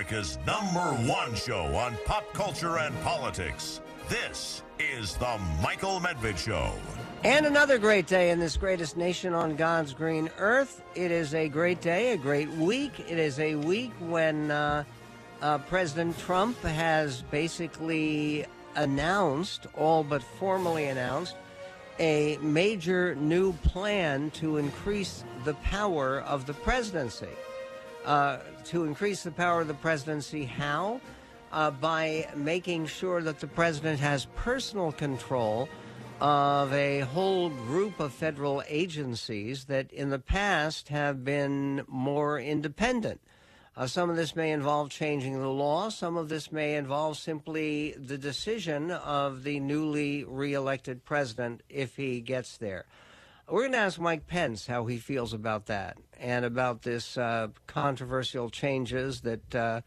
America's number one show on pop culture and politics. This is The Michael Medved Show. And another great day in this greatest nation on God's green earth. It is a great day, a great week. It is a week when uh, uh, President Trump has basically announced, all but formally announced, a major new plan to increase the power of the presidency. Uh, to increase the power of the presidency, how? Uh, by making sure that the president has personal control of a whole group of federal agencies that in the past have been more independent. Uh, some of this may involve changing the law. Some of this may involve simply the decision of the newly reelected president if he gets there. We're going to ask Mike Pence how he feels about that and about this uh, controversial changes that uh,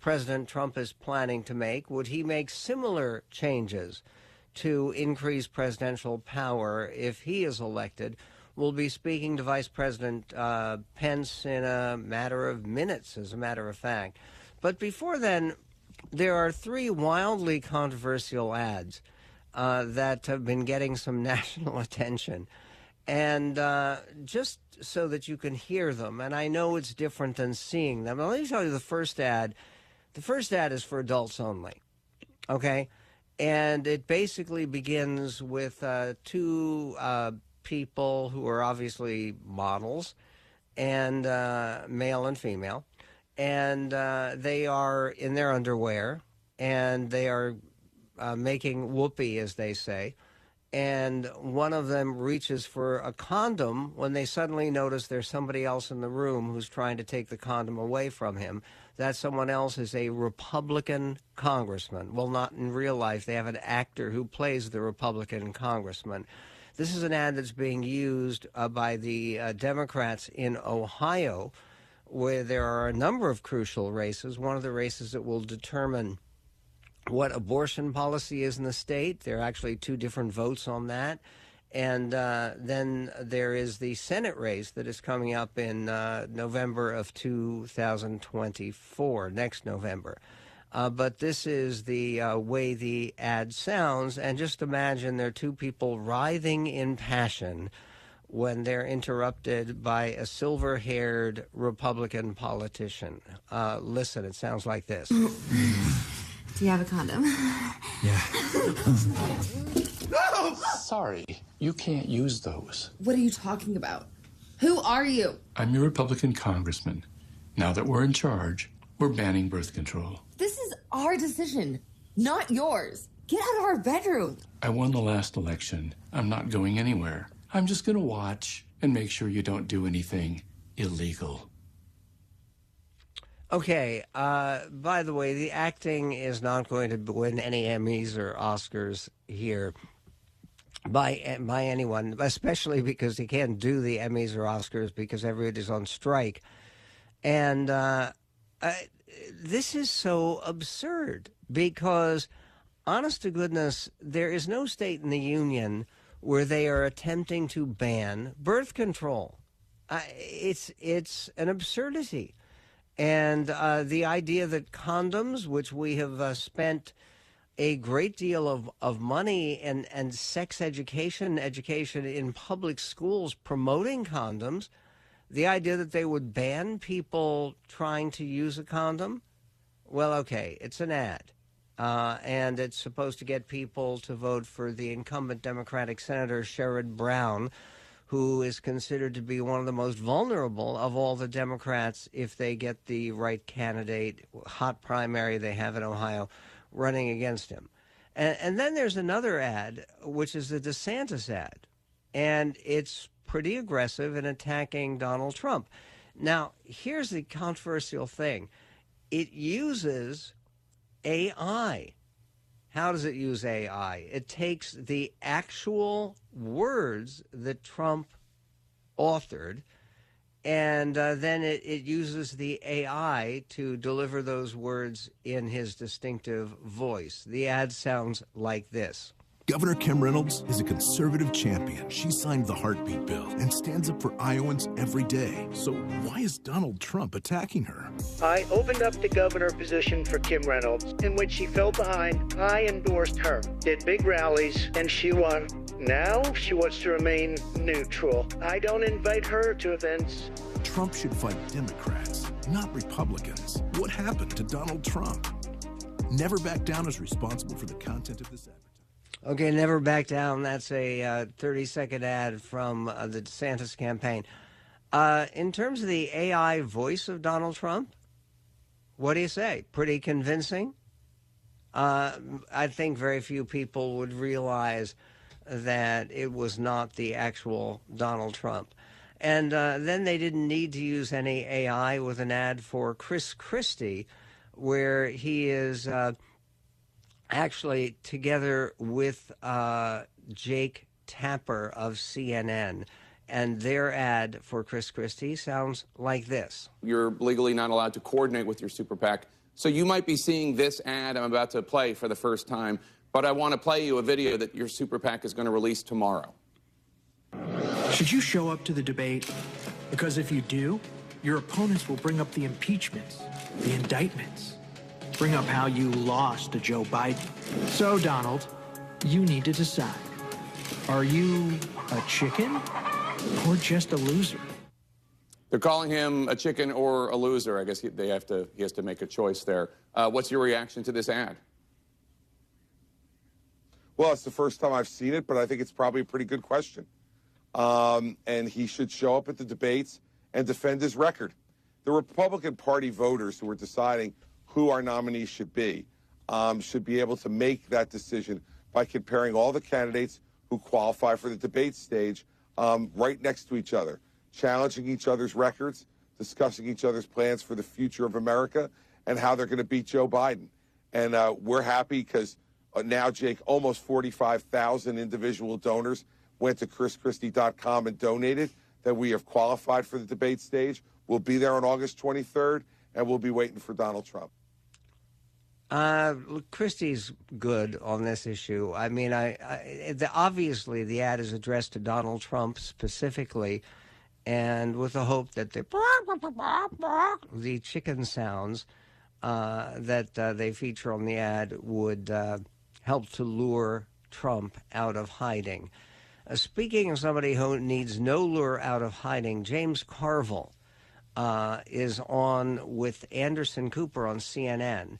President Trump is planning to make. Would he make similar changes to increase presidential power if he is elected? We'll be speaking to Vice President uh, Pence in a matter of minutes, as a matter of fact. But before then, there are three wildly controversial ads uh, that have been getting some national attention. And uh, just so that you can hear them, and I know it's different than seeing them. Let me tell you the first ad. The first ad is for adults only. Okay? And it basically begins with uh, two uh, people who are obviously models, and uh, male and female, and uh, they are in their underwear, and they are uh, making whoopee, as they say. And one of them reaches for a condom when they suddenly notice there's somebody else in the room who's trying to take the condom away from him. That someone else is a Republican congressman. Well, not in real life. They have an actor who plays the Republican congressman. This is an ad that's being used uh, by the uh, Democrats in Ohio, where there are a number of crucial races. One of the races that will determine what abortion policy is in the state. There are actually two different votes on that. And uh, then there is the Senate race that is coming up in uh, November of 2024, next November. Uh, but this is the uh, way the ad sounds. And just imagine there are two people writhing in passion when they're interrupted by a silver haired Republican politician. Uh, listen, it sounds like this. Do you have a condom? Yeah. no! Sorry, you can't use those. What are you talking about? Who are you? I'm your Republican congressman. Now that we're in charge, we're banning birth control. This is our decision, not yours. Get out of our bedroom. I won the last election. I'm not going anywhere. I'm just going to watch and make sure you don't do anything illegal. Okay. Uh, by the way, the acting is not going to win any Emmys or Oscars here by by anyone, especially because he can't do the Emmys or Oscars because everybody's on strike. And uh, I, this is so absurd because, honest to goodness, there is no state in the union where they are attempting to ban birth control. Uh, it's it's an absurdity, and uh, the idea that condoms, which we have uh, spent a great deal of, of money and, and sex education, education in public schools promoting condoms, the idea that they would ban people trying to use a condom, well, okay, it's an ad. Uh, and it's supposed to get people to vote for the incumbent Democratic Senator Sherrod Brown, who is considered to be one of the most vulnerable of all the Democrats if they get the right candidate, hot primary they have in Ohio, running against him. And, and then there's another ad, which is the DeSantis ad. And it's pretty aggressive in attacking Donald Trump. Now, here's the controversial thing it uses AI. How does it use AI? It takes the actual words that Trump authored and uh, then it, it uses the AI to deliver those words in his distinctive voice. The ad sounds like this. Governor Kim Reynolds is a conservative champion. She signed the heartbeat bill and stands up for Iowans every day. So why is Donald Trump attacking her? I opened up the governor position for Kim Reynolds, in which she fell behind. I endorsed her, did big rallies, and she won. Now she wants to remain neutral. I don't invite her to events. Trump should fight Democrats, not Republicans. What happened to Donald Trump? Never Back Down is responsible for the content of this advertisement. Okay, never back down. That's a uh, 30 second ad from uh, the DeSantis campaign. Uh, in terms of the AI voice of Donald Trump, what do you say? Pretty convincing? Uh, I think very few people would realize that it was not the actual Donald Trump. And uh, then they didn't need to use any AI with an ad for Chris Christie, where he is uh, actually together with uh, Jake Tapper of CNN. And their ad for Chris Christie sounds like this. You're legally not allowed to coordinate with your super PAC. So you might be seeing this ad I'm about to play for the first time, but I want to play you a video that your super PAC is going to release tomorrow. Should you show up to the debate? Because if you do, your opponents will bring up the impeachments, the indictments, bring up how you lost to Joe Biden. So, Donald, you need to decide. Are you a chicken or just a loser? They're calling him a chicken or a loser. I guess he, they have to. He has to make a choice there. Uh, what's your reaction to this ad? Well, it's the first time I've seen it, but I think it's probably a pretty good question. Um, and he should show up at the debates and defend his record. The Republican Party voters who are deciding who our nominees should be um, should be able to make that decision by comparing all the candidates who qualify for the debate stage um, right next to each other, challenging each other's records, discussing each other's plans for the future of America, and how they're going to beat Joe Biden. And uh, we're happy because uh, now, Jake, almost 45,000 individual donors went to chrischristie.com and donated that we have qualified for the debate stage. We'll be there on August 23rd, and we'll be waiting for Donald Trump. Uh, Christie's good on this issue. I mean, I, I the, obviously the ad is addressed to Donald Trump specifically, and with the hope that the the chicken sounds uh, that uh, they feature on the ad would uh, help to lure Trump out of hiding. Uh, speaking of somebody who needs no lure out of hiding, James Carville uh, is on with Anderson Cooper on CNN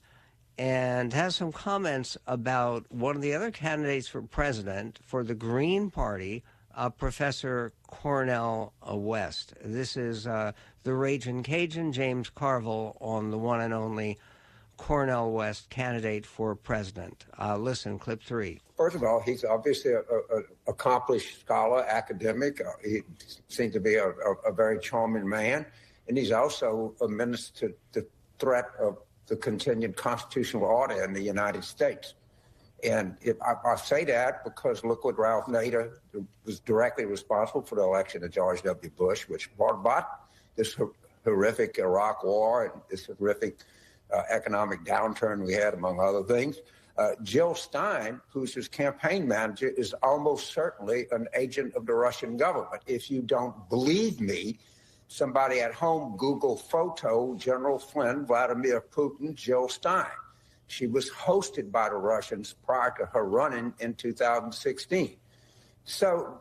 and has some comments about one of the other candidates for president for the Green Party, uh, Professor Cornel uh, West. This is uh, the Raging Cajun, James Carville, on the one and only Cornel West candidate for president. Uh, listen, clip three. First of all, he's obviously an accomplished scholar, academic. Uh, he seems to be a, a, a, very charming man. And he's also a minister to the threat of the continued constitutional order in the United States. And I, I, say that because look what Ralph Nader was directly responsible for the election of George W. Bush, which brought about this horrific Iraq war and this horrific uh, economic downturn we had, among other things. Uh, Jill Stein, who's his campaign manager, is almost certainly an agent of the Russian government. If you don't believe me, somebody at home Google photo General Flynn, Vladimir Putin, Jill Stein. She was hosted by the Russians prior to her running in 2016. So,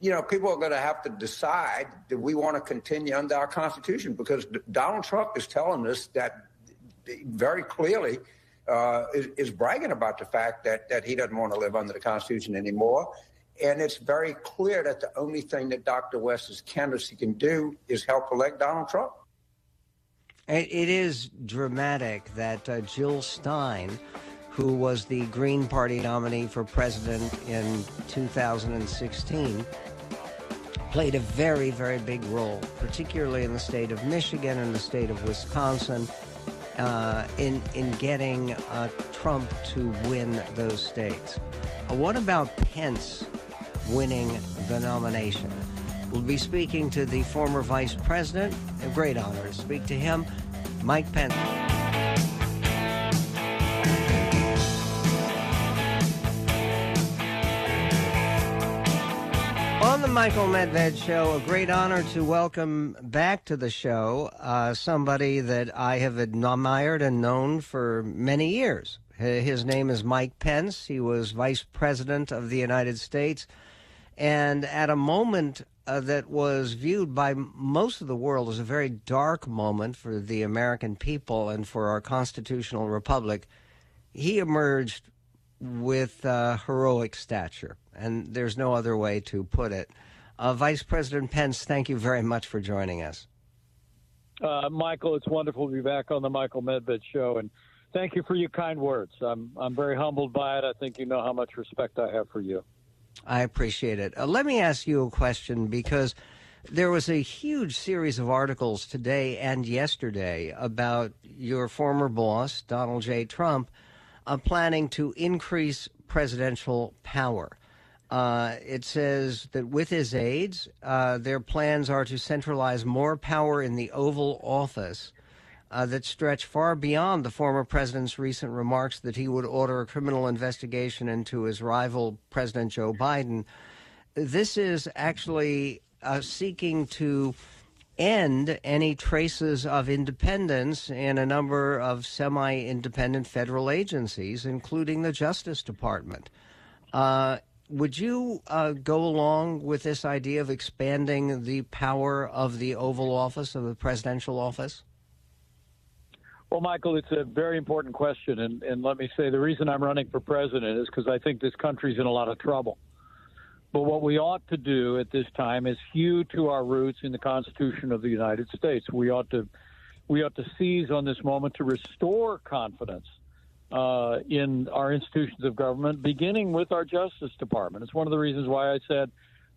you know, people are going to have to decide do we want to continue under our Constitution? Because Donald Trump is telling us that very clearly uh, is, is, bragging about the fact that, that he doesn't want to live under the Constitution anymore. And it's very clear that the only thing that Dr. West's candidacy can do is help elect Donald Trump. It is dramatic that uh, Jill Stein, who was the Green Party nominee for president in 2016, played a very, very big role, particularly in the state of Michigan and the state of Wisconsin, uh, in in getting uh, Trump to win those states. Uh, what about Pence winning the nomination. We'll be speaking to the former vice president. A great honor to speak to him, Mike Pence. On the Michael Medved Show. A great honor to welcome back to the show uh, somebody that I have admired and known for many years. His name is Mike Pence. He was Vice President of the United States. And at a moment uh, that was viewed by most of the world as a very dark moment for the American people and for our constitutional republic, he emerged with uh, heroic stature. And there's no other way to put it. Uh, Vice President Pence, thank you very much for joining us. Uh, Michael, it's wonderful to be back on the Michael Medved Show, and thank you for your kind words. I'm I'm very humbled by it. I think you know how much respect I have for you. I appreciate it. Uh, let me ask you a question because there was a huge series of articles today and yesterday about your former boss, Donald J. Trump, uh, planning to increase presidential power. Uh, it says that with his aides, uh, their plans are to centralize more power in the Oval Office uh, that stretch far beyond the former president's recent remarks that he would order a criminal investigation into his rival, President Joe Biden. This is actually uh, seeking to end any traces of independence in a number of semi independent federal agencies, including the Justice Department. Uh, would you uh, go along with this idea of expanding the power of the Oval Office, of the presidential office? Well, Michael, it's a very important question. And, and let me say the reason I'm running for president is because I think this country's in a lot of trouble. But what we ought to do at this time is hew to our roots in the Constitution of the United States. We ought to, we ought to seize on this moment to restore confidence uh, in our institutions of government, beginning with our Justice Department. It's one of the reasons why I said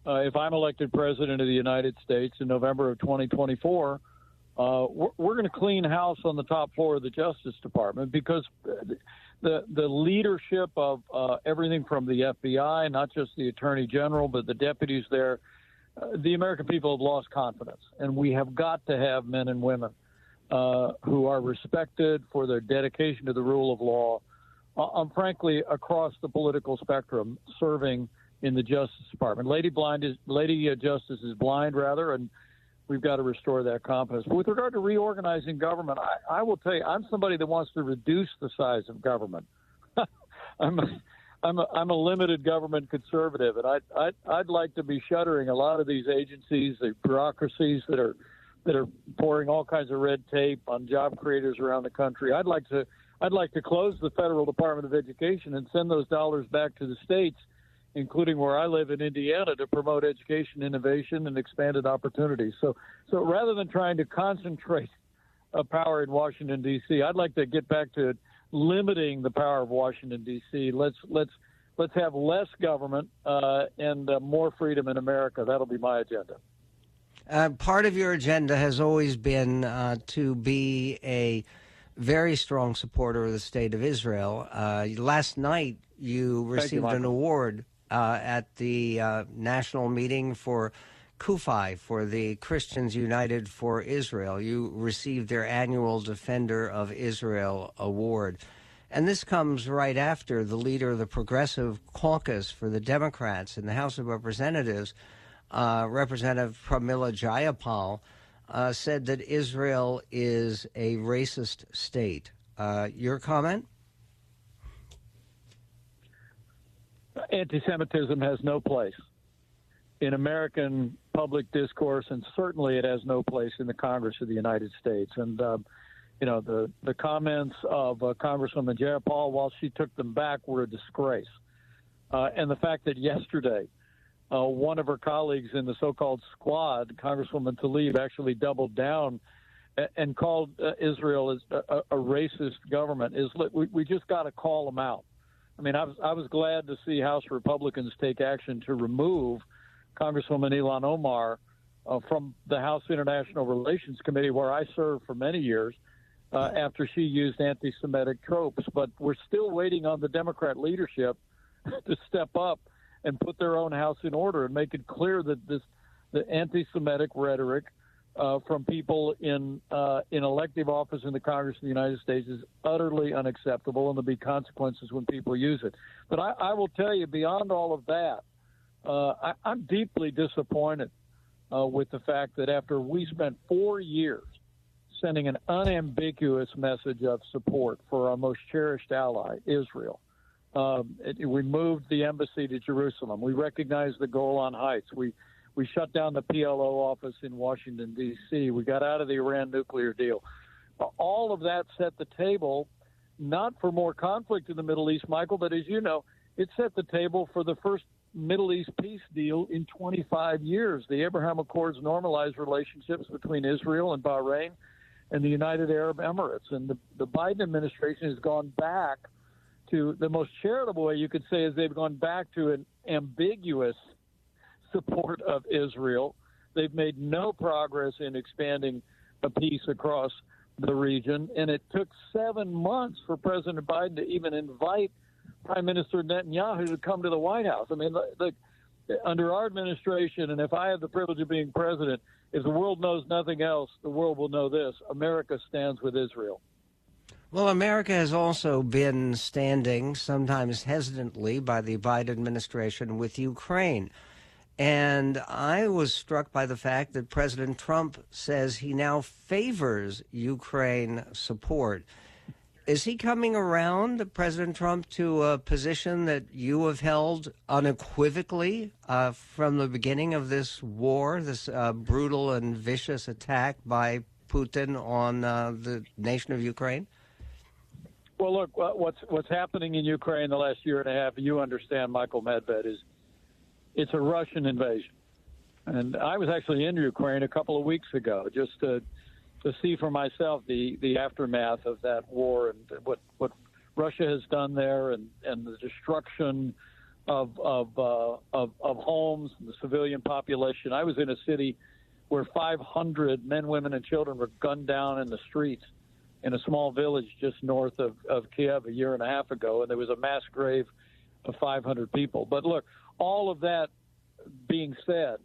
uh, if I'm elected president of the United States in November of 2024, uh, we're, we're going to clean house on the top floor of the Justice Department because the the leadership of uh, everything from the FBI, not just the Attorney General, but the deputies there, uh, the American people have lost confidence, and we have got to have men and women uh, who are respected for their dedication to the rule of law, uh, um, frankly, across the political spectrum, serving in the Justice Department. Lady Blind is Lady Justice is blind, rather, and we've got to restore that confidence. But with regard to reorganizing government, I, I will tell you, I'm somebody that wants to reduce the size of government. I'm a, I'm a, I'm a limited government conservative, and I'd, I'd I'd like to be shuttering a lot of these agencies, the bureaucracies that are that are pouring all kinds of red tape on job creators around the country. I'd like to I'd like to close the federal Department of Education and send those dollars back to the states, including where I live in Indiana, to promote education, innovation, and expanded opportunities. So so rather than trying to concentrate a power in Washington D.C., I'd like to get back to limiting the power of Washington D.C. Let's let's let's have less government uh, and uh, more freedom in America. That'll be my agenda. Uh, part of your agenda has always been uh, to be a very strong supporter of the state of Israel. Uh, last night, you received you, an award uh, at the uh, national meeting for CUFI, for the Christians United for Israel. You received their annual Defender of Israel award. And this comes right after the leader of the Progressive Caucus for the Democrats in the House of Representatives uh, Representative Pramila Jayapal, uh, said that Israel is a racist state. Uh, your comment? Anti Semitism has no place in American public discourse, and certainly it has no place in the Congress of the United States. And, uh, you know, the, the comments of uh, Congresswoman Jayapal, while she took them back, were a disgrace. Uh, and the fact that yesterday uh, one of her colleagues in the so-called squad, Congresswoman Tlaib, actually doubled down and called uh, Israel as a, a, racist government. Is we, we just got to call them out. I mean, I was I was glad to see House Republicans take action to remove Congresswoman Ilhan Omar uh, from the House International Relations Committee, where I served for many years. Uh, after she used anti-Semitic tropes, but we're still waiting on the Democrat leadership to step up and put their own house in order and make it clear that this the anti-Semitic rhetoric uh, from people in uh, in elective office in the Congress of the United States is utterly unacceptable, and there'll be consequences when people use it. But I, I will tell you, beyond all of that, uh, I, I'm deeply disappointed uh, with the fact that after we spent four years sending an unambiguous message of support for our most cherished ally, Israel, um, it, we moved the embassy to Jerusalem. We recognized the Golan Heights. We we shut down the PLO office in Washington D.C. We got out of the Iran nuclear deal. All of that set the table, not for more conflict in the Middle East, Michael, but as you know, it set the table for the first Middle East peace deal in 25 years. The Abraham Accords normalized relationships between Israel and Bahrain and the United Arab Emirates. And the, the Biden administration has gone back to the most charitable way you could say is they've gone back to an ambiguous support of Israel. They've made no progress in expanding a peace across the region. And it took seven months for President Biden to even invite Prime Minister Netanyahu to come to the White House. I mean, look, under our administration, and if I have the privilege of being president, if the world knows nothing else, the world will know this America stands with Israel. Well, America has also been standing, sometimes hesitantly, by the Biden administration with Ukraine. And I was struck by the fact that President Trump says he now favors Ukraine support. Is he coming around, President Trump, to a position that you have held unequivocally uh, from the beginning of this war, this uh, brutal and vicious attack by Putin on uh, the nation of Ukraine? Well, look, what's what's happening in Ukraine the last year and a half, you understand, Michael Medved, is it's a Russian invasion. And I was actually in Ukraine a couple of weeks ago just to to see for myself the the aftermath of that war and what what Russia has done there and and the destruction of of uh, of, of homes and the civilian population. I was in a city where 500 men, women, and children were gunned down in the streets in a small village just north of, of Kiev a year and a half ago, and there was a mass grave of 500 people. But look, all of that being said,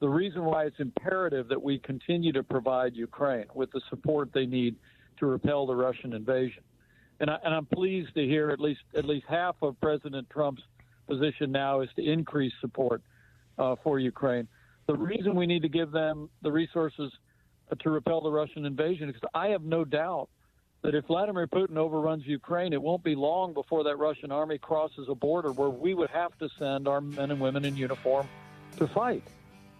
the reason why it's imperative that we continue to provide Ukraine with the support they need to repel the Russian invasion. And, I, am pleased to hear at least at least half of President Trump's position now is to increase support uh, for Ukraine. The reason we need to give them the resources to repel the Russian invasion is I have no doubt that if Vladimir Putin overruns Ukraine, it won't be long before that Russian army crosses a border where we would have to send our men and women in uniform to fight.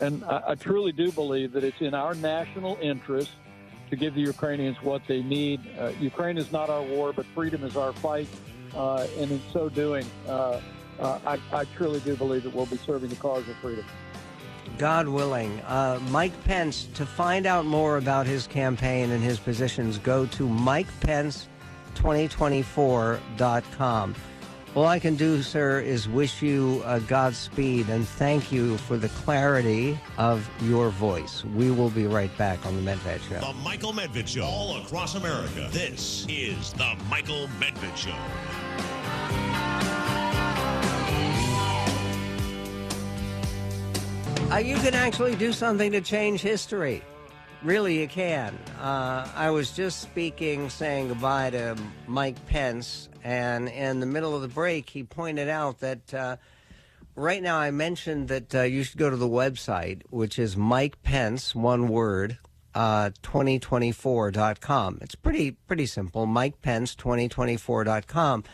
And I, I truly do believe that it's in our national interest to give the Ukrainians what they need. Uh, Ukraine is not our war, but freedom is our fight. Uh, and in so doing, uh, uh I, I truly do believe that we'll be serving the cause of freedom. God willing. Uh, Mike Pence, to find out more about his campaign and his positions, go to MikePence2024.com. All I can do, sir, is wish you a Godspeed and thank you for the clarity of your voice. We will be right back on The Medved Show. The Michael Medved Show, all across America. This is The Michael Medved Show. Uh, you can actually do something to change history. Really, you can. Uh, I was just speaking, saying goodbye to Mike Pence, and in the middle of the break, he pointed out that uh, right now I mentioned that uh, you should go to the website, which is Mike Pence, one word, uh, 2024.com. It's pretty pretty simple. Mike Pence 2024.com,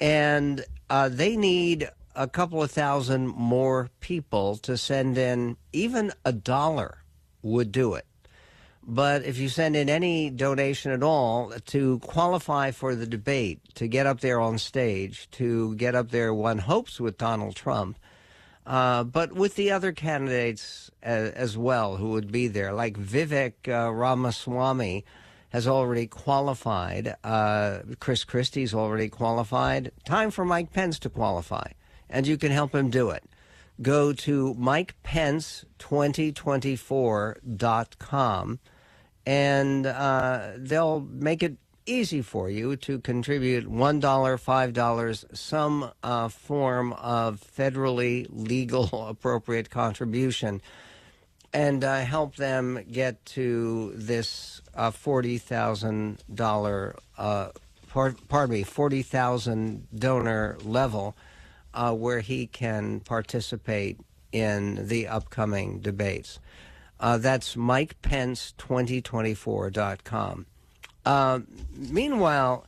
and uh, they need a couple of thousand more people to send in, even a dollar would do it. But if you send in any donation at all to qualify for the debate, to get up there on stage, to get up there, one hopes with Donald Trump, uh, but with the other candidates as, as, well who would be there, like Vivek uh, Ramaswamy has already qualified, uh, Chris Christie's already qualified. Time for Mike Pence to qualify and you can help him do it. Go to MikePence2024.com and uh, they'll make it easy for you to contribute $1, $5, some uh, form of federally legal appropriate contribution and uh, help them get to this uh, $40,000, uh, pardon me, 40,000 donor level uh, where he can participate in the upcoming debates. Uh, that's MikePence2024.com. Uh, meanwhile,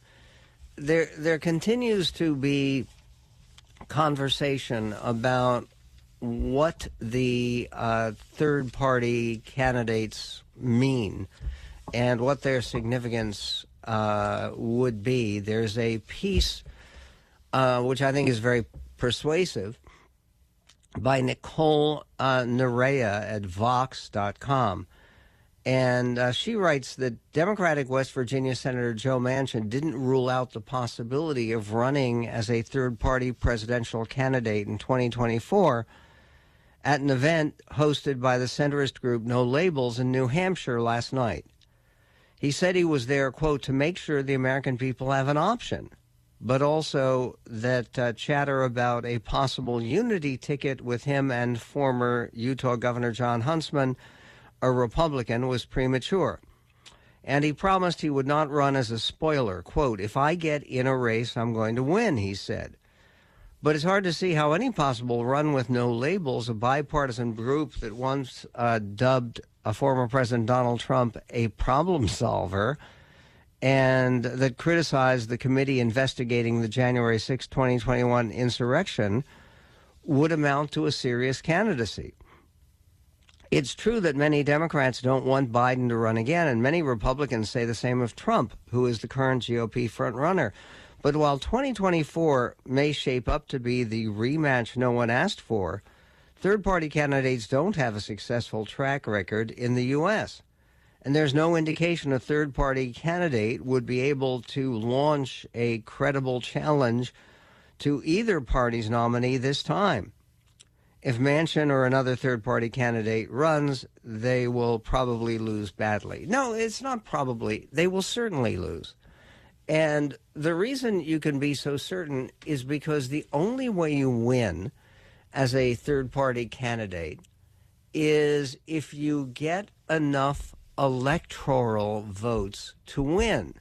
there there continues to be conversation about what the uh, third party candidates mean and what their significance uh, would be. There's a piece uh, which I think is very persuasive by Nicole uh, Narea at Vox.com. And uh, she writes that Democratic West Virginia Senator Joe Manchin didn't rule out the possibility of running as a third party presidential candidate in 2024 at an event hosted by the centrist group No Labels in New Hampshire last night. He said he was there, quote, to make sure the American people have an option, but also that uh, chatter about a possible unity ticket with him and former Utah Governor Jon Huntsman, a Republican, was premature. And he promised he would not run as a spoiler. Quote, if I get in a race, I'm going to win, he said. But it's hard to see how any possible run with no labels, a bipartisan group that once uh, dubbed a former President Donald Trump a problem solver and that criticized the committee investigating the January 6, 2021 insurrection, would amount to a serious candidacy. It's true that many Democrats don't want Biden to run again, and many Republicans say the same of Trump, who is the current GOP frontrunner. But while 2024 may shape up to be the rematch no one asked for, third party candidates don't have a successful track record in the U.S. And there's no indication a third party candidate would be able to launch a credible challenge to either party's nominee this time. If Manchin or another third party candidate runs, they will probably lose badly. No, it's not probably. They will certainly lose. And the reason you can be so certain is because the only way you win as a third party candidate is if you get enough electoral votes to win.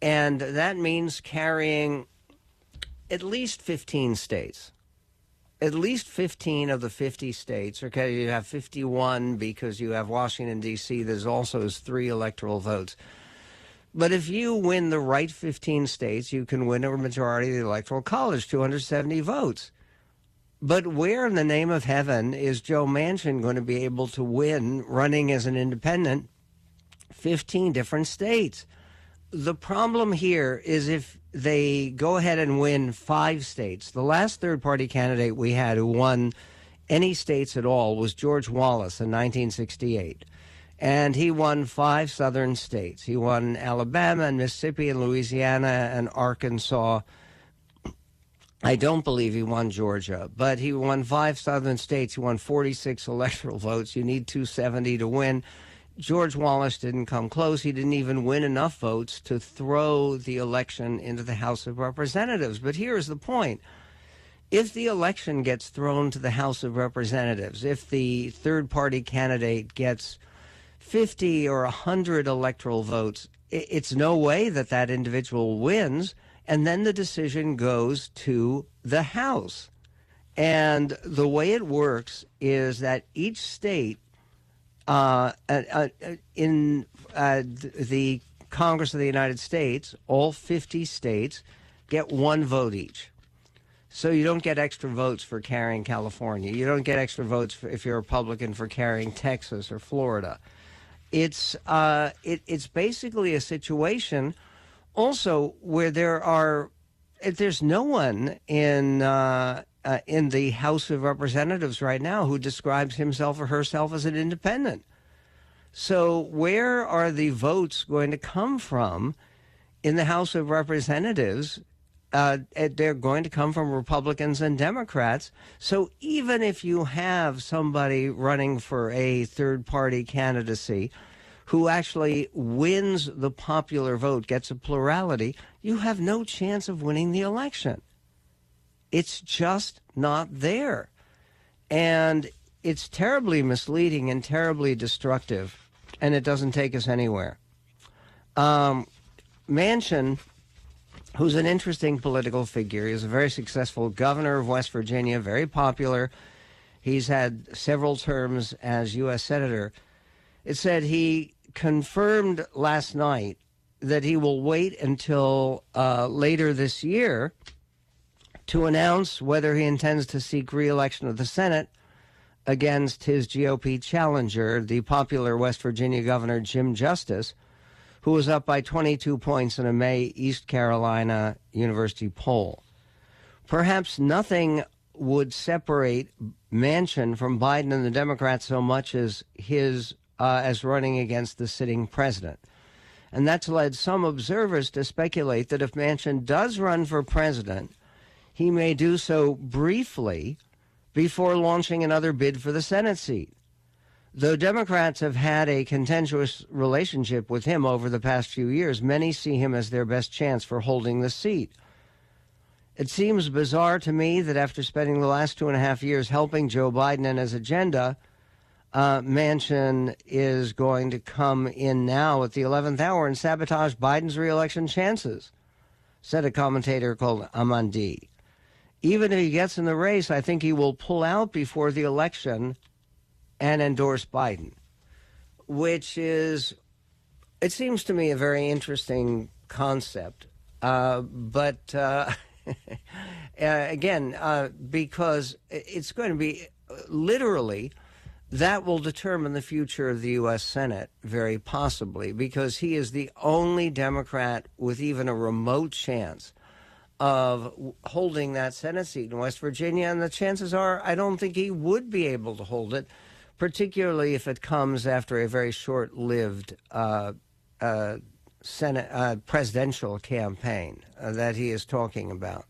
And that means carrying at least 15 states. At least 15 of the 50 states. Okay, you have 51 because you have Washington, D.C. There's also three electoral votes. But if you win the right 15 states, you can win a majority of the Electoral College, 270 votes. But where in the name of heaven is Joe Manchin going to be able to win running as an independent 15 different states? The problem here is if they go ahead and win five states. The last third party candidate we had who won any states at all was George Wallace in 1968 and he won five southern states. He won Alabama and Mississippi and Louisiana and Arkansas. I don't believe he won Georgia, but he won five southern states. He won 46 electoral votes. You need 270 to win. George Wallace didn't come close. He didn't even win enough votes to throw the election into the House of Representatives. But here's the point if the election gets thrown to the House of Representatives, if the third party candidate gets 50 or 100 electoral votes, it's no way that that individual wins. And then the decision goes to the House. And the way it works is that each state uh, uh, uh in uh, the Congress of the United States, all 50 states, get one vote each. So you don't get extra votes for carrying California. You don't get extra votes for, if you're a Republican for carrying Texas or Florida. It's uh, it, it's basically a situation also where there are there's no one in uh, uh, in the House of Representatives right now who describes himself or herself as an independent. So where are the votes going to come from in the House of Representatives uh, they're going to come from Republicans and Democrats. So even if you have somebody running for a third party candidacy who actually wins the popular vote, gets a plurality, you have no chance of winning the election. It's just not there. And it's terribly misleading and terribly destructive, and it doesn't take us anywhere. Um, Manchin who's an interesting political figure. is a very successful governor of West Virginia, very popular. He's had several terms as U.S. Senator. It said he confirmed last night that he will wait until uh, later this year to announce whether he intends to seek reelection of the Senate against his GOP challenger, the popular West Virginia Governor Jim Justice, who was up by 22 points in a May East Carolina University poll. Perhaps nothing would separate Manchin from Biden and the Democrats so much as his uh, as running against the sitting president. And that's led some observers to speculate that if Manchin does run for president, he may do so briefly before launching another bid for the Senate seat. Though Democrats have had a contentious relationship with him over the past few years, many see him as their best chance for holding the seat. It seems bizarre to me that after spending the last two and a half years helping Joe Biden and his agenda, uh, Manchin is going to come in now at the 11th hour and sabotage Biden's reelection chances, said a commentator called Amandi. Even if he gets in the race, I think he will pull out before the election and endorse Biden, which is, it seems to me, a very interesting concept. Uh, but uh, uh, again, uh, because it's going to be literally that will determine the future of the U.S. Senate, very possibly, because he is the only Democrat with even a remote chance of holding that Senate seat in West Virginia. And the chances are, I don't think he would be able to hold it, particularly if it comes after a very short lived uh, uh, Senate uh, presidential campaign uh, that he is talking about.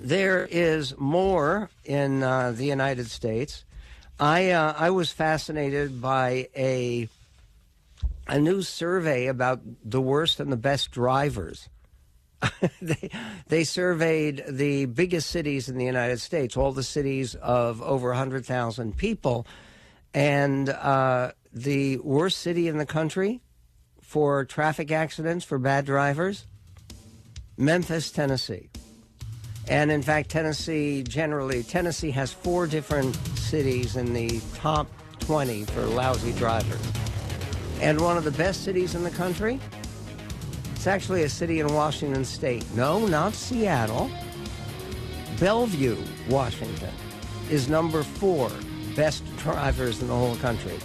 There is more in uh, the United States. I uh, I was fascinated by a a new survey about the worst and the best drivers. they they surveyed the biggest cities in the United States, all the cities of over hundred thousand people, and uh, the worst city in the country for traffic accidents for bad drivers, Memphis, Tennessee. And in fact, Tennessee generally, Tennessee has four different cities in the top 20 for lousy drivers. And one of the best cities in the country, it's actually a city in Washington state. No, not Seattle. Bellevue, Washington, is number four best drivers in the whole country.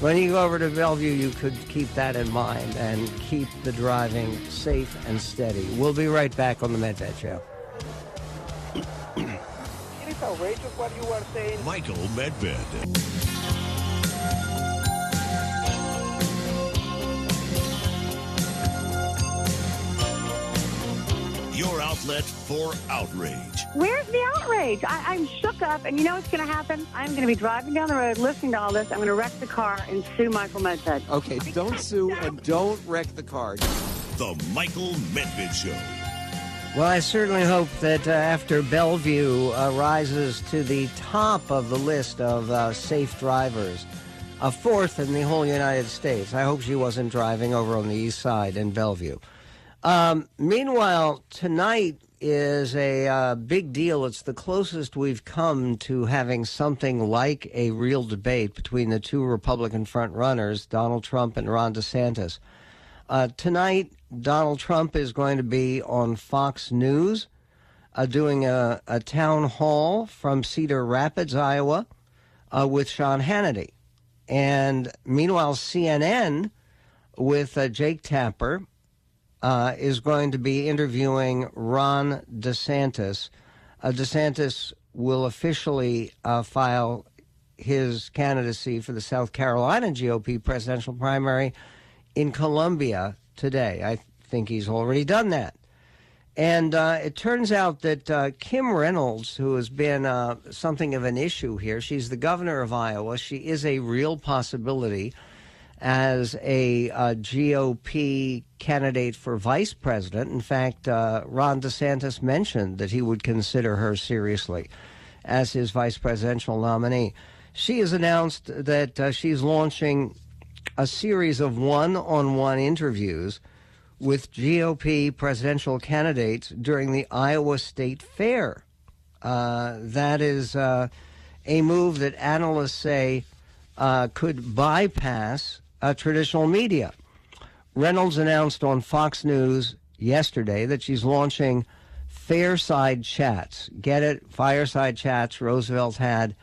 When you go over to Bellevue, you could keep that in mind and keep the driving safe and steady. We'll be right back on the Medved Show it's outrageous what you are saying. Michael Medved. Your outlet for outrage. Where's the outrage? I, am shook up, and you know what's going to happen? I'm going to be driving down the road, listening to all this. I'm going to wreck the car and sue Michael Medved. Okay, don't sue and don't wreck the car. The Michael Medved Show. Well, I certainly hope that uh, after Bellevue uh, rises to the top of the list of uh, safe drivers, a fourth in the whole United States. I hope she wasn't driving over on the east side in Bellevue. Um, meanwhile, tonight is a uh, big deal. It's the closest we've come to having something like a real debate between the two Republican frontrunners, Donald Trump and Ron DeSantis. Uh, tonight, Donald Trump is going to be on Fox News uh, doing a, a, town hall from Cedar Rapids, Iowa, uh, with Sean Hannity. And meanwhile, CNN with uh, Jake Tapper uh, is going to be interviewing Ron DeSantis. Uh, DeSantis will officially file his candidacy for the South Carolina GOP presidential primary in Columbia today. I think he's already done that. And uh, it turns out that uh, Kim Reynolds, who has been uh, something of an issue here, she's the governor of Iowa. She is a real possibility as a uh, GOP candidate for vice president. In fact, uh, Ron DeSantis mentioned that he would consider her seriously as his vice presidential nominee. She has announced that uh, she's launching a series of one on one interviews with GOP presidential candidates during the Iowa State Fair Uh, that is uh, a move that analysts say uh, could bypass uh, traditional media. Reynolds announced on Fox News yesterday that she's launching Fireside Chats. Get it? Fireside Chats Roosevelt had.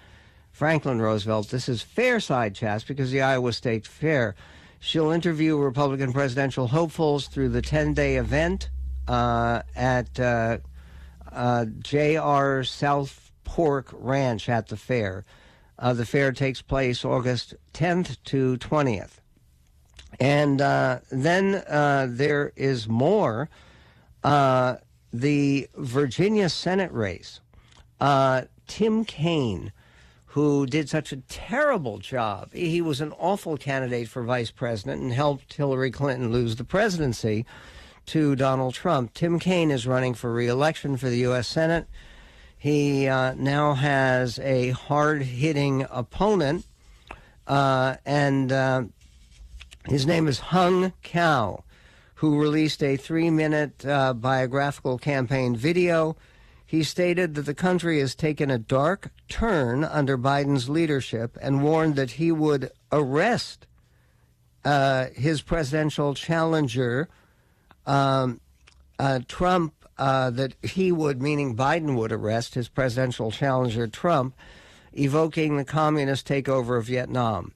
Franklin Roosevelt. This is Fireside Chats because the Iowa State Fair. She'll interview Republican presidential hopefuls through the 10 day event uh, at uh, uh, J.R. South Pork Ranch at the fair. Uh, the fair takes place August 10th to 20th. And uh, then uh, there is more. The Virginia Senate race. Tim Kaine, who did such a terrible job, he was an awful candidate for vice president and helped Hillary Clinton lose the presidency to Donald Trump. Tim Kaine is running for reelection for the U.S. Senate. He uh, now has a hard hitting opponent, uh, and uh, his name is Hung Cao, who released a three minute uh, biographical campaign video. He stated that the country has taken a dark turn under Biden's leadership and warned that he would arrest uh, his presidential challenger, um, uh, Trump, uh, that he would, meaning Biden would arrest his presidential challenger, Trump, evoking the communist takeover of Vietnam.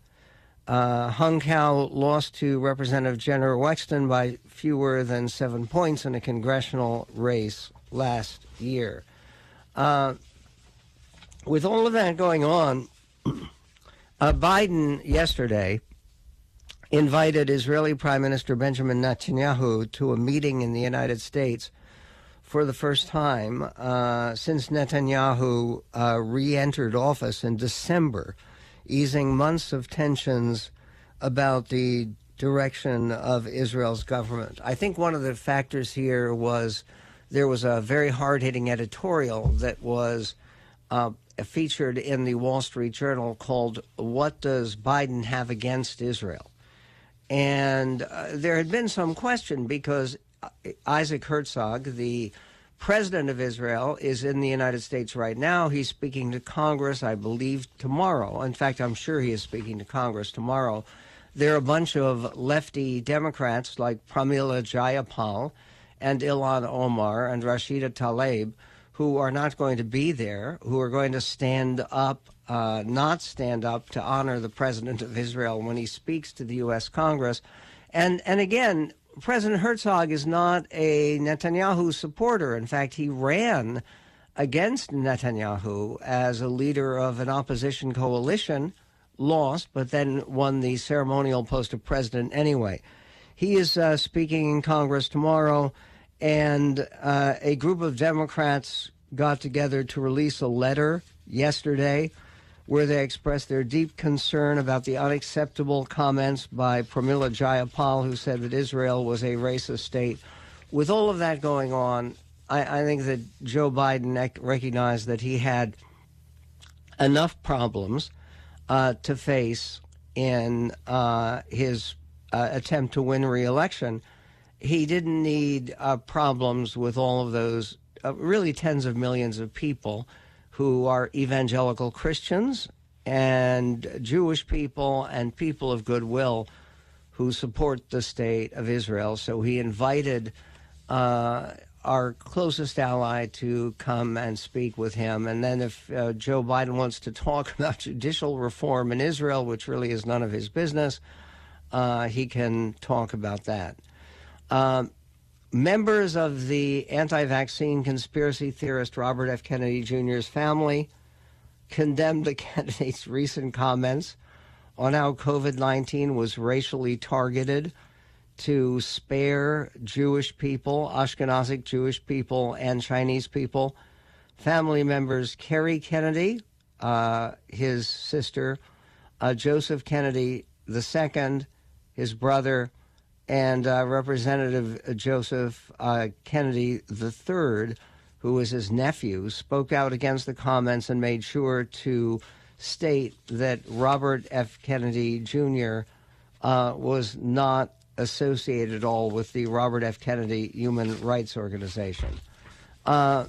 Uh, Hung Cao lost to Representative Jennifer Wexton by fewer than seven points in a congressional race last year. Uh, with all of that going on, uh, Biden yesterday invited Israeli Prime Minister Benjamin Netanyahu to a meeting in the United States for the first time uh, since Netanyahu uh, re entered office in December easing months of tensions about the direction of Israel's government. I think one of the factors here was there was a very hard hitting editorial that was uh, featured in the Wall Street Journal called What Does Biden Have Against Israel? And uh, there had been some question because uh, Isaac Herzog, the president of Israel is in the United States right now. He's speaking to Congress, I believe, tomorrow. In fact, I'm sure he is speaking to Congress tomorrow. There are a bunch of lefty Democrats like Pramila Jayapal and Ilhan Omar and Rashida Tlaib who are not going to be there, who are going to stand up, uh, not stand up to honor the president of Israel when he speaks to the U.S. Congress. And, and again, President Herzog is not a Netanyahu supporter. In fact, he ran against Netanyahu as a leader of an opposition coalition, lost, but then won the ceremonial post of president anyway. He is uh, speaking in Congress tomorrow, and uh, a group of Democrats got together to release a letter yesterday where they expressed their deep concern about the unacceptable comments by Pramila Jayapal, who said that Israel was a racist state. With all of that going on, I, I think that Joe Biden recognized that he had enough problems uh, to face in uh, his uh, attempt to win re-election. He didn't need uh, problems with all of those, uh, really tens of millions of people who are evangelical Christians and Jewish people and people of goodwill who support the state of Israel. So he invited uh, our closest ally to come and speak with him. And then if uh, Joe Biden wants to talk about judicial reform in Israel, which really is none of his business, uh, he can talk about that. Um, Members of the anti vaccine conspiracy theorist Robert F. Kennedy Jr.'s family condemned the candidate's recent comments on how COVID 19 was racially targeted to spare Jewish people, Ashkenazic Jewish people, and Chinese people. Family members Kerry Kennedy, uh, his sister, uh, Joseph Kennedy II, his brother, and uh, Representative Joseph uh, Kennedy III, who was his nephew, spoke out against the comments and made sure to state that Robert F. Kennedy Jr. Uh, was not associated at all with the Robert F. Kennedy Human Rights Organization. Uh,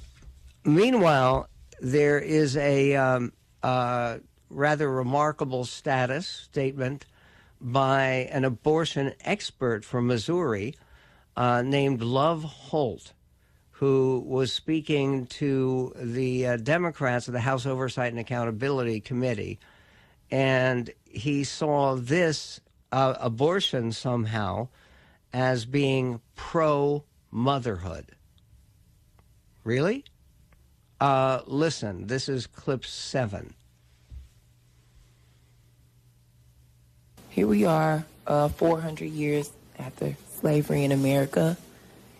meanwhile, there is a um, uh, rather remarkable status statement by an abortion expert from Missouri uh, named Love Holt, who was speaking to the uh, Democrats of the House Oversight and Accountability Committee. And he saw this uh, abortion somehow as being pro motherhood. Really? Uh, listen, this is clip seven. Here we are, uh, 400 years after slavery in America,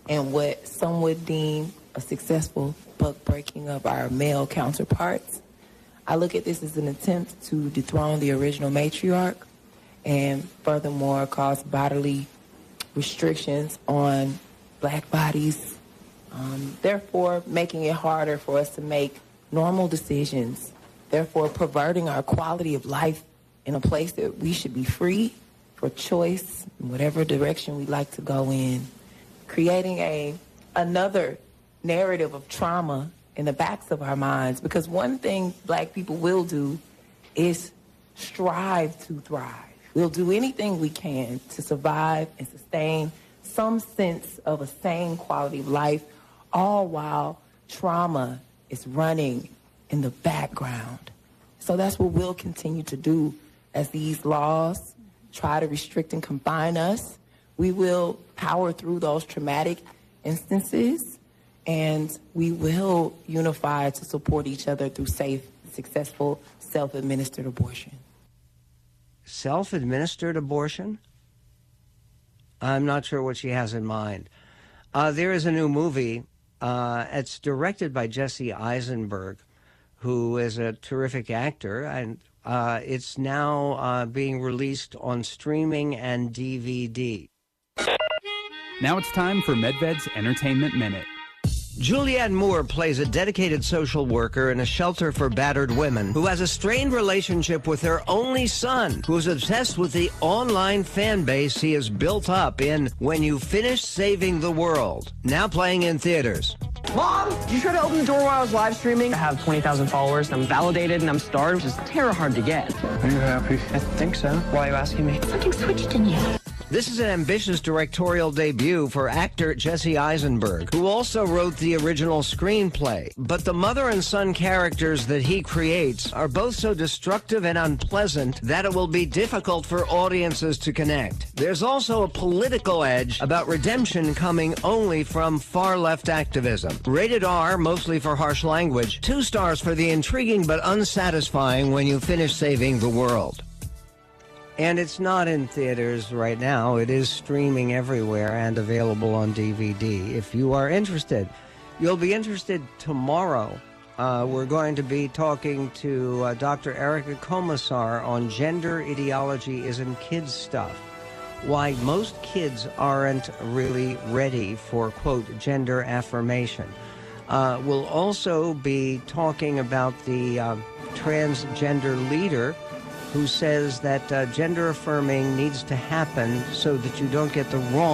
and what some would deem a successful buck breaking of our male counterparts. I look at this as an attempt to dethrone the original matriarch and furthermore cause bodily restrictions on black bodies, um, therefore making it harder for us to make normal decisions, therefore perverting our quality of life in a place that we should be free for choice in whatever direction we like to go in, creating a another narrative of trauma in the backs of our minds. Because one thing black people will do is strive to thrive. We'll do anything we can to survive and sustain some sense of a sane quality of life, all while trauma is running in the background. So that's what we'll continue to do as these laws try to restrict and confine us. We will power through those traumatic instances and we will unify to support each other through safe, successful, self administered abortion. Self administered abortion? I'm not sure what she has in mind. Uh, there is a new movie. Uh, it's directed by Jesse Eisenberg, who is a terrific actor, and uh, it's now uh, being released on streaming and DVD. Now it's time for Medved's Entertainment Minute. Julianne Moore plays a dedicated social worker in a shelter for battered women who has a strained relationship with her only son, who is obsessed with the online fan base he has built up in When You Finish Saving the World, now playing in theaters. Mom, you try to open the door while I was live streaming. I have 20,000 followers, and I'm validated, and I'm starred, which is terror hard to get. Are you happy? I think so. Why are you asking me? Something switched in you. This is an ambitious directorial debut for actor Jesse Eisenberg, who also wrote the original screenplay. But the mother and son characters that he creates are both so destructive and unpleasant that it will be difficult for audiences to connect. There's also a political edge about redemption coming only from far left activism. Rated R, mostly for harsh language. Two stars for the intriguing but unsatisfying when you finish saving the world. And it's not in theaters right now. It is streaming everywhere and available on DVD. If you are interested, you'll be interested tomorrow. Uh, we're going to be talking to uh, Dr. Erica Komisar on gender ideology isn't kids stuff. Why most kids aren't really ready for, quote, gender affirmation. Uh, we'll also be talking about the uh, transgender leader who says that uh, gender affirming needs to happen so that you don't get the wrong.